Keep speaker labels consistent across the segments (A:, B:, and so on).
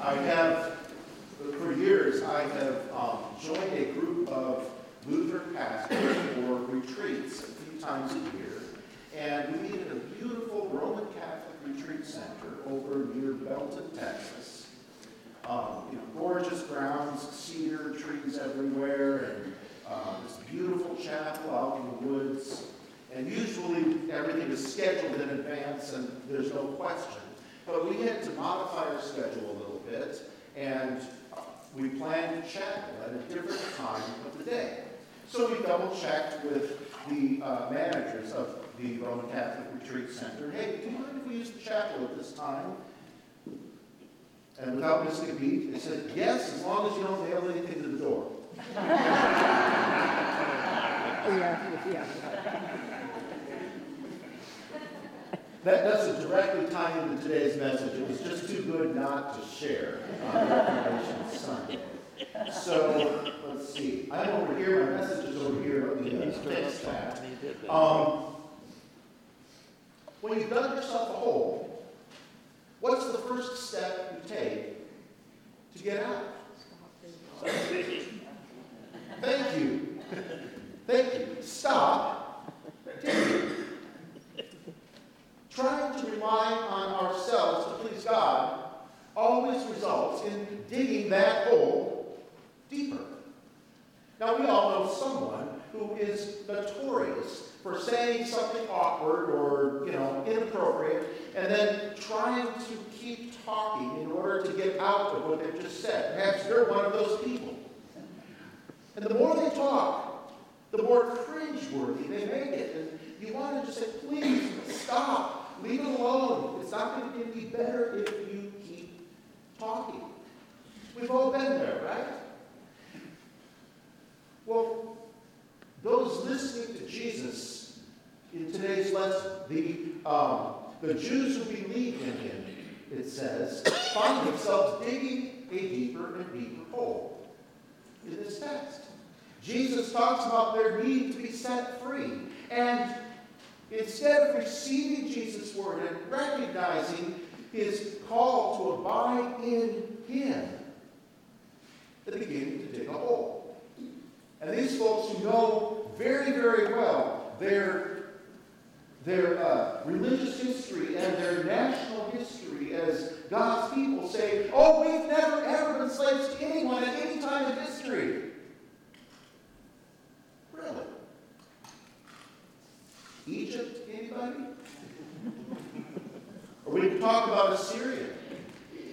A: I have, for years, I have um, joined a group of Lutheran pastors for retreats a few times a year. And we meet at a beautiful Roman Catholic retreat center over near Belton, Texas. Um, you know, gorgeous grounds, cedar trees everywhere, and uh, this beautiful chapel out in the woods. And usually everything is scheduled in advance and there's no question. But we had to modify our schedule bit, and we planned chapel at a different time of the day. So we double checked with the uh, managers of the Roman Catholic Retreat Center. Hey, do you mind if we use the chapel at this time? And without missing a beat, they said, yes, as long as you don't nail anything to the door.
B: Yeah, yeah.
A: That doesn't directly tie into today's message. It was just too good not to share on Reformation Sunday. So, let's see. I'm over here, my message is over here. Let me fix that. Um, when you've dug yourself a hole, what's the first step you take to get out? Thank you. Thank you. Stop digging. Trying to rely on ourselves to please God always results in digging that hole deeper. Now, we all know someone who is notorious for saying something awkward or, you know, inappropriate, and then trying to keep talking in order to get out of what they've just said. Perhaps you're one of those people. And the more they talk, the more cringeworthy they make it. And you want to just say, please stop. Leave it alone. It's not going to be better if you keep talking. We've all been there, right? Well, those listening to Jesus in today's lesson, the, um, the Jews who believe in him, it says, find themselves digging a deeper and deeper hole in this text. Jesus talks about their need to be set free. And instead of receiving Jesus' word and recognizing his call to abide in him, they begin to dig a hole. And these folks who know very, very well their, their uh, religious history and their national history as God's people say, oh, we've never, ever been slaves to anyone at any time in history. Really? Egypt, anybody? or we can talk about Assyria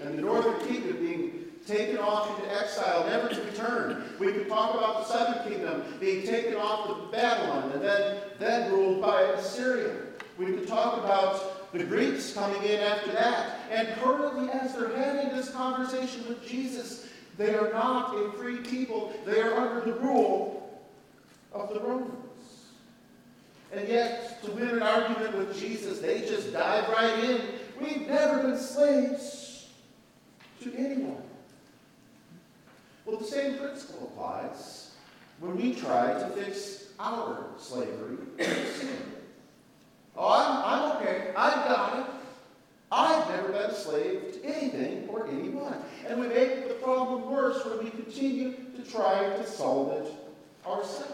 A: and the northern kingdom being taken off into exile, never to return. We could talk about the southern kingdom being taken off to Babylon and then, then ruled by Assyria. We could talk about the Greeks coming in after that. And currently, as they're having this conversation with Jesus, they are not a free people. They are under the rule of the Romans. And yet, to win an argument with Jesus, they just dive right in. We've never been slaves to anyone. Well, the same principle applies when we try to fix our slavery to sin. Oh, I'm, I'm okay. I've got it. I've never been a slave to anything or anyone. And we make the problem worse when we continue to try to solve it ourselves.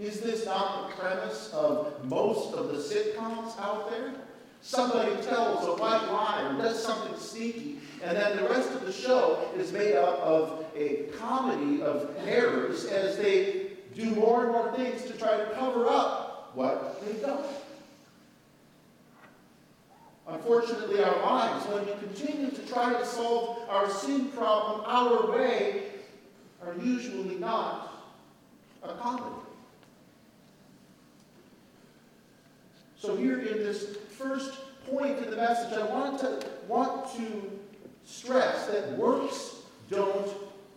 A: Is this not the premise of most of the sitcoms out there? Somebody tells a white lie or does something sneaky, and then the rest of the show is made up of a comedy of errors as they do more and more things to try to cover up what they've done. Unfortunately, our lives, when we continue to try to solve our sin problem our way, are usually not a comedy. So here in this first point in the message, I want to want to stress that works don't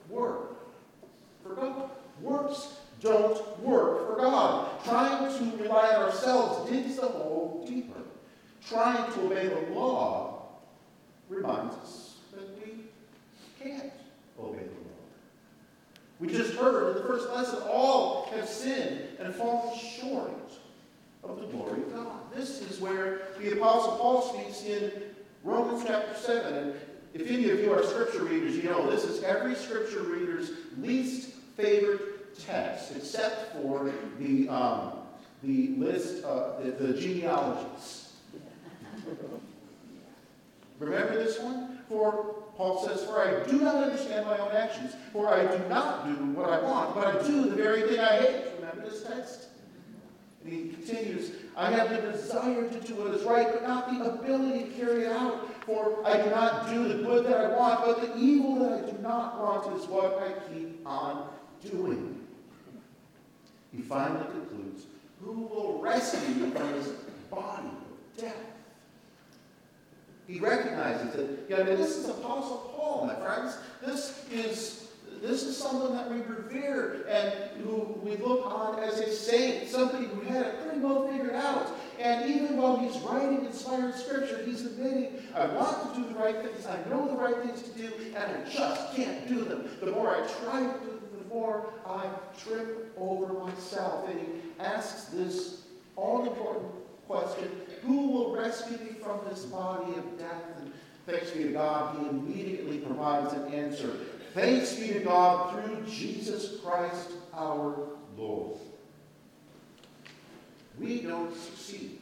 A: work for God. Works don't work for God. Trying to rely on ourselves digs the hole deeper. Trying to obey the law reminds us that we can't obey the law. We just heard in the first lesson, all have sinned and fallen short of the glory of God. This is where the Apostle Paul speaks in Romans chapter 7. And if any of you are scripture readers, you know this is every scripture reader's least favorite text, except for the, um, the list, uh, the, the genealogies. Remember this one? For Paul says, For I do not understand my own actions, for I do not do what I want, but I do the very thing I hate. Remember this text? And he continues, I have the desire to do what is right, but not the ability to carry it out. For I do not do the good that I want, but the evil that I do not want is what I keep on doing. He finally concludes, Who will rescue me from this body of death? He recognizes that, yeah, I mean, this is Apostle Paul, my friends. This is this is someone that we revere and who we look on as a saint, somebody who had it pretty well figured out. And even while he's writing inspired scripture, he's admitting, I want to do the right things, I know the right things to do, and I just can't do them. The more I try to do them, the more I trip over myself. And he asks this all important question Who will rescue me from this body of death? And thanks be to God, he immediately provides an answer. Thanks be to God through Jesus Christ our Lord. We don't succeed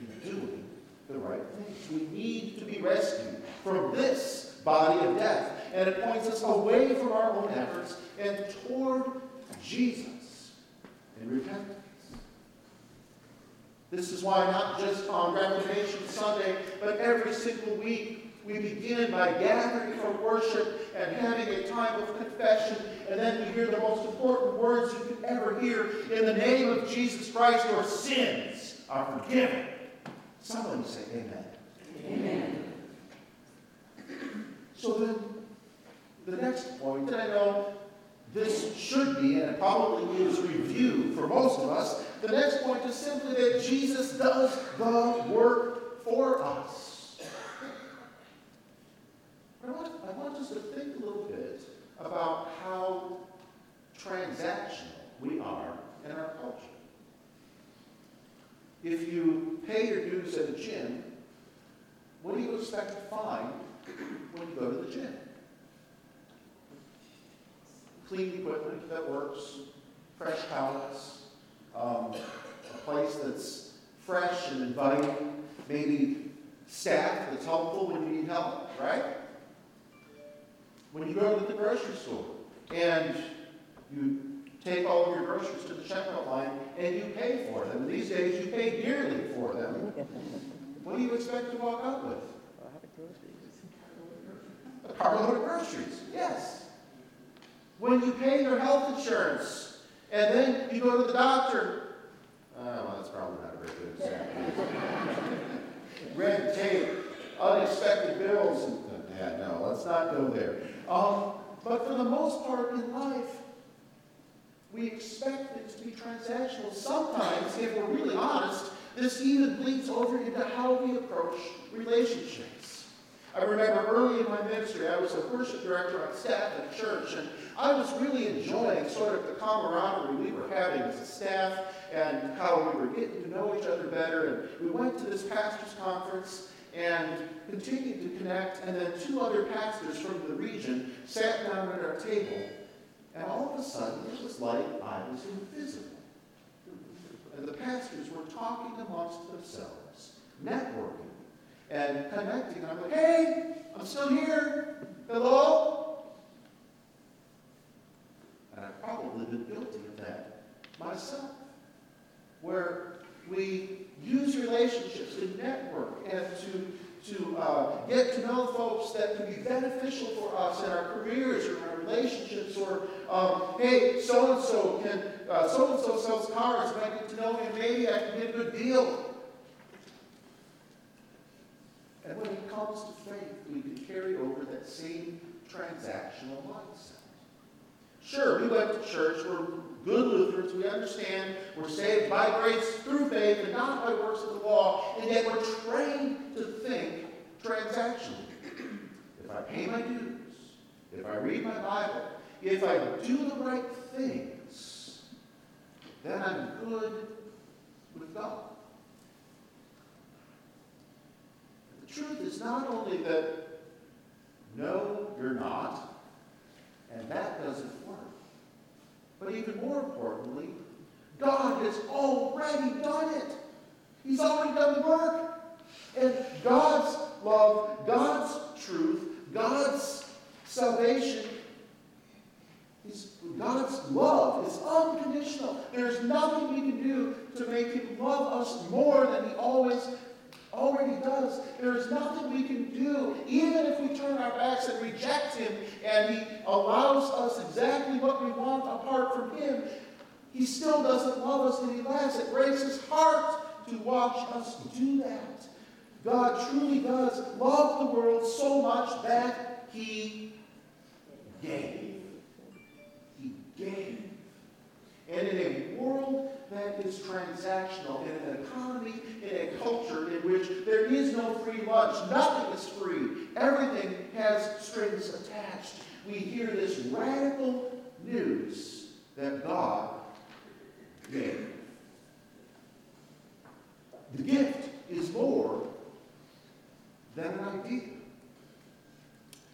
A: in doing the right things. We need to be rescued from this body of death. And it points us away from our own efforts and toward Jesus in repentance. This is why not just on Reformation Sunday, but every single week we begin by gathering for worship and having a time of confession, and then we hear the most important words you could ever hear. In the name of Jesus Christ, your sins are forgiven. Somebody say amen.
B: Amen.
A: So then, the next point, and I know this should be, and it probably is review for most of us, the next point is simply that Jesus does the work for us. I want, I want us to think a little bit about how transactional we are in our culture. If you pay your dues at a gym, what do you expect to find when you go to the gym? Clean equipment that works, fresh towels, um, a place that's fresh and inviting, maybe staff that's helpful when you need help, right? When you go to the grocery store and you take all of your groceries to the checkout line and you pay for them, these days you pay dearly for them, what do you expect to walk out with? A carload of groceries, yes. When you pay your health insurance and then you go to the doctor, uh, well, that's probably not a very good example. Red tape, unexpected bills, and, yeah, no, let's not go there. Um, but for the most part in life, we expect it to be transactional. Sometimes, if we're really honest, this even bleeds over into how we approach relationships. I remember early in my ministry, I was a worship director on staff at a church, and I was really enjoying sort of the camaraderie we were having as a staff and how we were getting to know each other better. And we went to this pastor's conference, and continued to connect. And then two other pastors from the region sat down at our table. And all of a sudden, it was like I was invisible. And the pastors were talking amongst themselves, networking, and connecting. And I'm like, hey, I'm still here. Hello? And I've probably been guilty of that myself, where we use relationships to network and to, to uh, get to know folks that can be beneficial for us in our careers or in our relationships. Or, um, hey, so and so can, so and so sells cars. If I get to know him, maybe I can get a good deal. And when it comes to faith, we can carry over that same transactional mindset. Sure, we went to church. We're good Lutherans. We understand we're saved by grace through faith and not by works of the law. And yet we're trained to think transactionally. If I pay my dues, if I read my Bible, if I do the right things, then I'm good with God. The truth is not only that, no, you're not, and that doesn't work. But even more importantly, God has already done it. He's already done the work. And God's love, God's truth, God's salvation, God's love is unconditional. There's nothing we can do to make Him love us more than He always already does. There is nothing we can do, even if we turn our backs and reject Him, and He allows us exactly what we want apart from Him. He still doesn't love us any less. It breaks His heart to watch us do that. God truly does love the world so much that He gave. He gave. And in a world that is transactional, in an economy, in a culture in which there is no free lunch, nothing is free, everything has strings attached, we hear this radical news that God gave. The gift is more than an idea.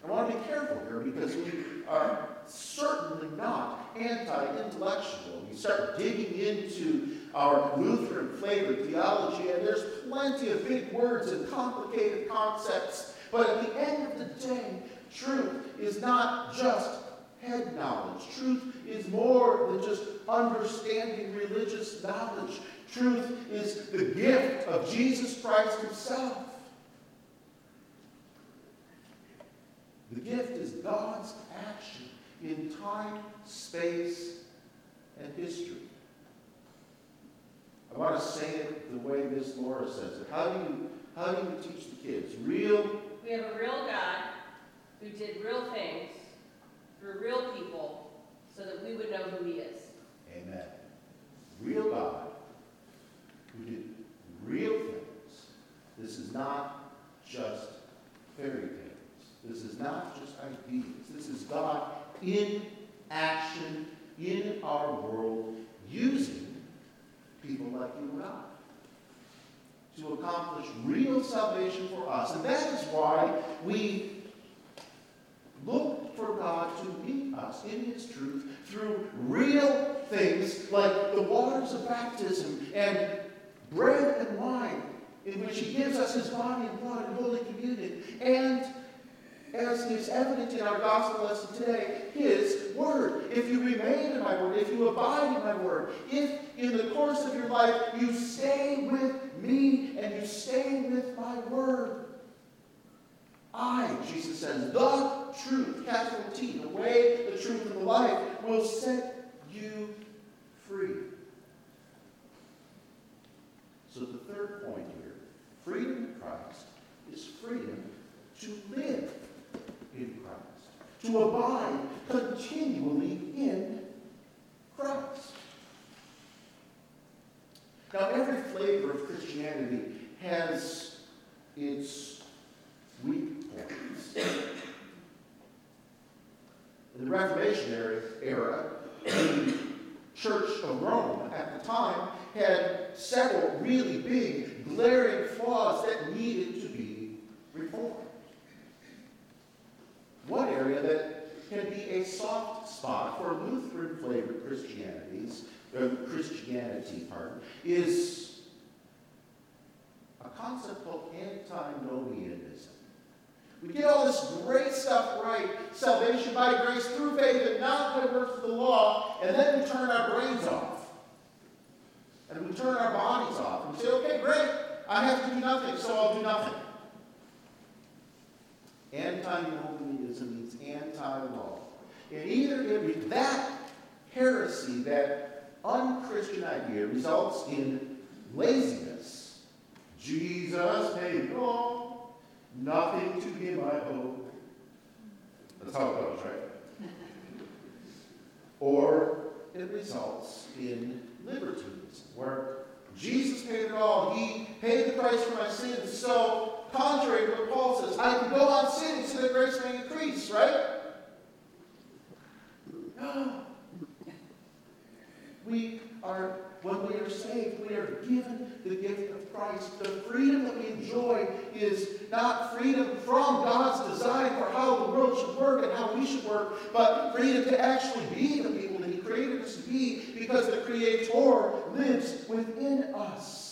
A: I want to be careful here because we are certainly not anti-intellectual. We start digging into our Lutheran flavored theology, and there's plenty of big words and complicated concepts. But at the end of the day, truth is not just head knowledge. Truth is more than just understanding religious knowledge. Truth is the gift of Jesus Christ Himself. The gift is God's action in time, space, and history. I want to say it the way Miss Laura says it. How do you how do you teach the kids? Real.
C: We have a real God who did real things through real people so that we would know who he is.
A: Amen. Real God who did real things. This is not just fairy tales. This is not just ideas. This is God in action in our world using people like you and I to accomplish real salvation for us. And that is why we look for God to meet us in His truth through real things like the waters of baptism and bread and wine, in which He gives us His body and blood in Holy Communion, and as is evident in our gospel lesson today, His Word. If you remain in my Word, if you abide in my Word, if in the course of your life you stay with me and you stay with my Word, I, Jesus says, the truth, capital T, the way, the truth, and the life, will set you free. So the third point here, freedom in Christ is freedom to live to abide continually in Christ. Now, every flavor of Christianity has its weak points. In the Reformation era, the Church of Rome at the time had several really big, glaring flaws that needed to be reformed. One area that can be a soft spot for Lutheran flavored Christianities, uh, Christianity, pardon, is a concept called antinomianism. We get all this great stuff right, salvation by grace through faith and not by works of the law, and then we turn our brains off. And we turn our bodies off and say, okay, great, I have to do nothing, so I'll do nothing. Antinomianism anti-law. And either it, that heresy, that unchristian idea, results in laziness. Jesus paid it all, nothing to him I owe. That's how it goes, right? or it results in libertinism, where Jesus paid it all. He paid the price for my sins. So, contrary to what Paul says, I can go on sinning so that grace may increase, right? No. We are, when we are saved, we are given the gift of Christ. The freedom that we enjoy is not freedom from God's design for how the world should work and how we should work, but freedom to actually be the people that He created us to be because the Creator lives within us.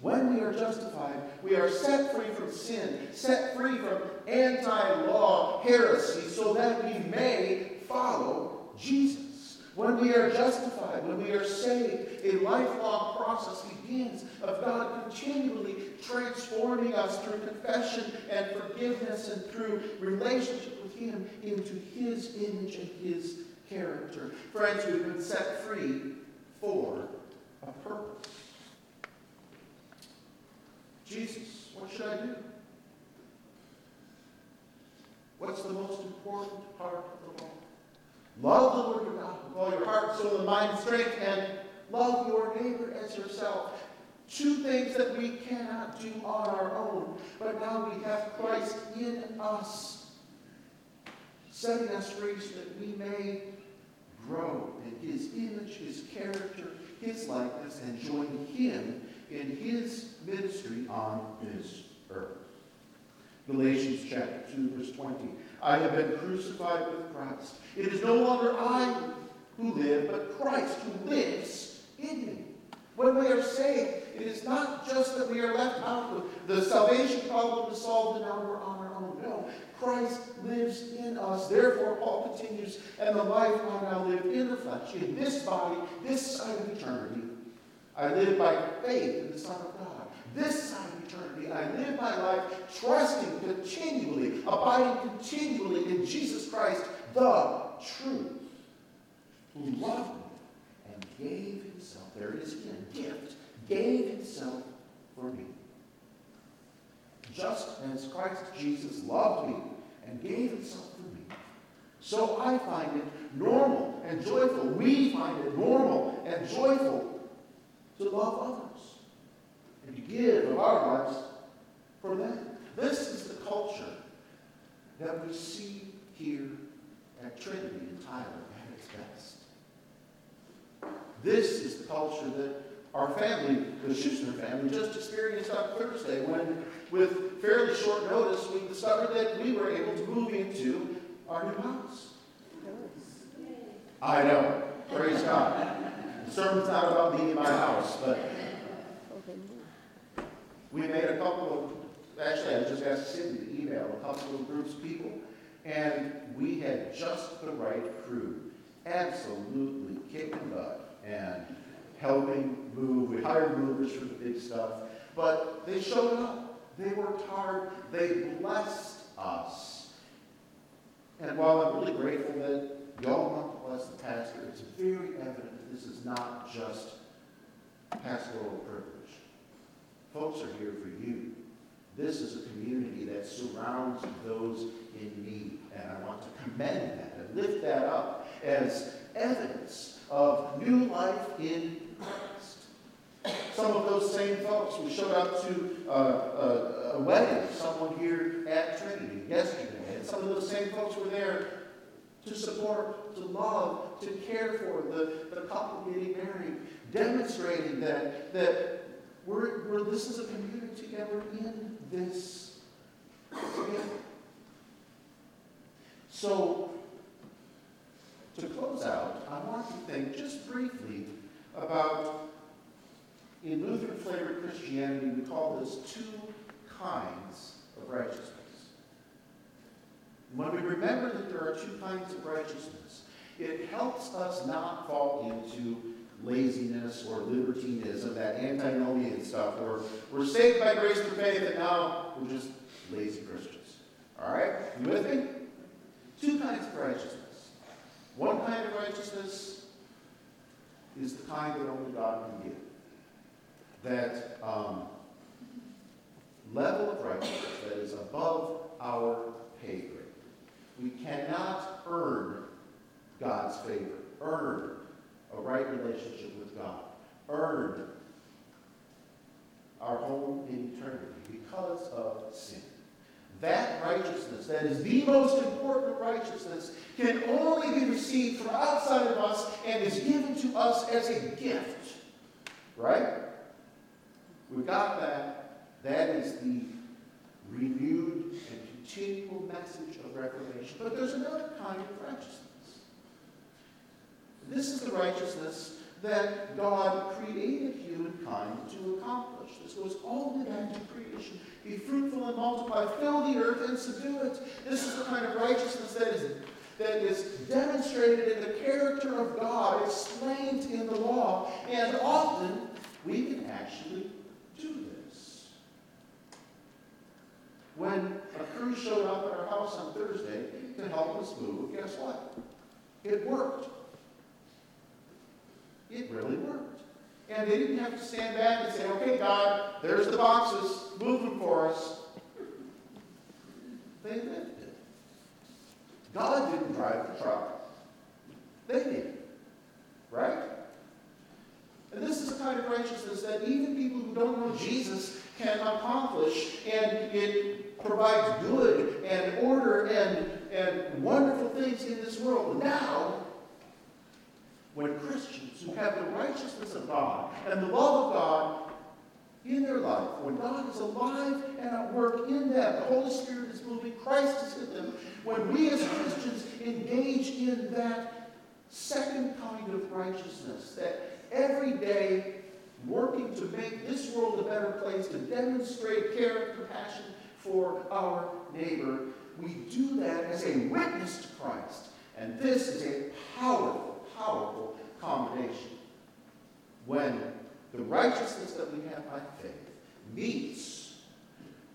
A: When we are justified, we are set free from sin, set free from anti law heresy, so that we may follow Jesus. When we are justified, when we are saved, a lifelong process begins of God continually transforming us through confession and forgiveness and through relationship with Him into His image and His character. Friends, we've been set free for a purpose. Jesus, what should I do? What's the most important part of the law? Love the Lord your God with all your heart, soul, and mind, strength, and love your neighbor as yourself. Two things that we cannot do on our own, but now we have Christ in us, setting us free so that we may grow in his image, his character, his likeness, and join him in his ministry on this earth. Galatians chapter 2, verse 20. I have been crucified with Christ. It is no longer I who live, but Christ who lives in me. When we are saved, it is not just that we are left out of the salvation problem is solved and now we're on our own. No, Christ lives in us. Therefore, Paul continues, and the life I now live in the flesh, in this body, this side of eternity, I live by faith in the Son of God. This side of eternity, I live my life trusting continually, abiding continually in Jesus Christ, the truth, who loved me and gave himself, there it is again, gift, gave himself for me. Just as Christ Jesus loved me and gave himself for me, so I find it normal and joyful. We find it normal and joyful to love others and to give of our lives for them. This is the culture that we see here at Trinity in Tyler at its best. This is the culture that our family, the Schuster family, just experienced on Thursday when, with fairly short notice, we discovered that we were able to move into our new house. I know. Praise God. The sermon's not about being in my house, but we made a couple of, actually, I just asked Cindy to email a couple of groups of people, and we had just the right crew. Absolutely kicking butt and helping move. We hired movers for the big stuff, but they showed up. They worked hard. They blessed us. And while I'm really grateful that y'all want to bless the pastor, it's very evident this is not just pastoral privilege. Folks are here for you. This is a community that surrounds those in need, and I want to commend that and lift that up as evidence of new life in Christ. Some of those same folks, we showed up to uh, a, a wedding someone here at Trinity yesterday, and some of those same folks were there to support, to love, to care for the, the couple getting married, demonstrating that, that we're, we're, this is a community together in this. So, to close out, I want to think just briefly about, in Lutheran flavored Christianity, we call this two kinds of righteousness. When we remember that there are two kinds of righteousness, it helps us not fall into laziness or libertinism, that antinomian stuff, where we're saved by grace through faith and now we're just lazy Christians. All right? You with me? Two kinds of righteousness. One kind of righteousness is the kind that only God can give. That um, level of righteousness that is above our pay grade. We cannot earn God's favor, earn a right relationship with God, earn our home in eternity because of sin. that righteousness, that is the most important righteousness, can only be received from outside of us and is given to us as a gift. Right? We've got that. That is the renewed message of Reformation. But there's another kind of righteousness. This is the righteousness that God created humankind to accomplish. This goes all the way back to creation. Be fruitful and multiply, fill the earth and subdue it. This is the kind of righteousness that is, that is demonstrated in the character of God, explained in the law. And often we can actually do this. When a crew showed up at our house on Thursday to help us move, guess what? It worked. It really worked. And they didn't have to stand back and say, okay, God, there's the boxes, move them for us. They lived it. God didn't drive the truck. They did. Right? And this is the kind of righteousness that even people who don't know Jesus can accomplish, and it provides good and order and, and wonderful things in this world. Now, when Christians who have the righteousness of God and the love of God in their life, when God is alive and at work in them, the Holy Spirit is moving, Christ is in them, when we as Christians engage in that second kind of righteousness, that every day working to make this world a better place, to demonstrate care and compassion for our neighbor, we do that as a witness to Christ. And this is a powerful, powerful combination. When the righteousness that we have by faith meets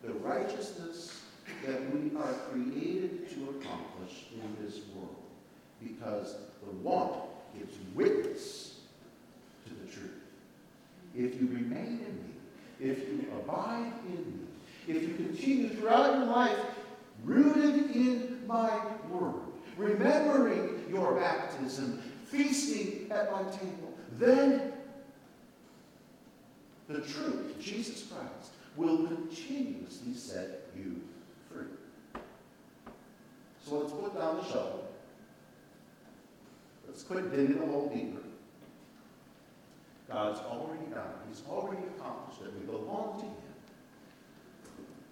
A: the righteousness that we are created to accomplish in this world. Because the one gives witness to the truth. If you remain in me, if you abide in me, if you continue throughout your life rooted in my word, remembering your baptism, feasting at my table, then the truth, Jesus Christ, will continuously set you free. So let's put down the shovel. Let's quit digging a hole deeper. God's already done. He's already accomplished it. We belong to Him.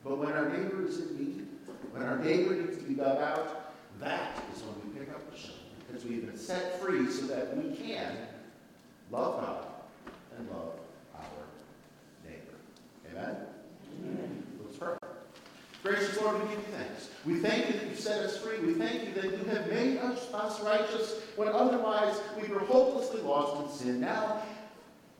A: But when our neighbor is in need, when our neighbor needs to be dug out, that is when we pick up the shovel. Because we've been set free so that we can love God and love our neighbor. Amen? Amen. Let's pray. Gracious Lord, we give you thanks. We thank you that you set us free. We thank you that you have made us, us righteous when otherwise we were hopelessly lost in sin. Now,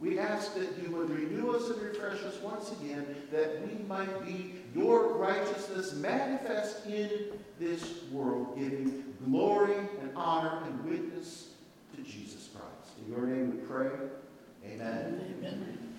A: we ask that you would renew us and refresh us once again, that we might be your righteousness manifest in this world, giving glory and honor and witness to Jesus Christ. In your name we pray. Amen. Amen.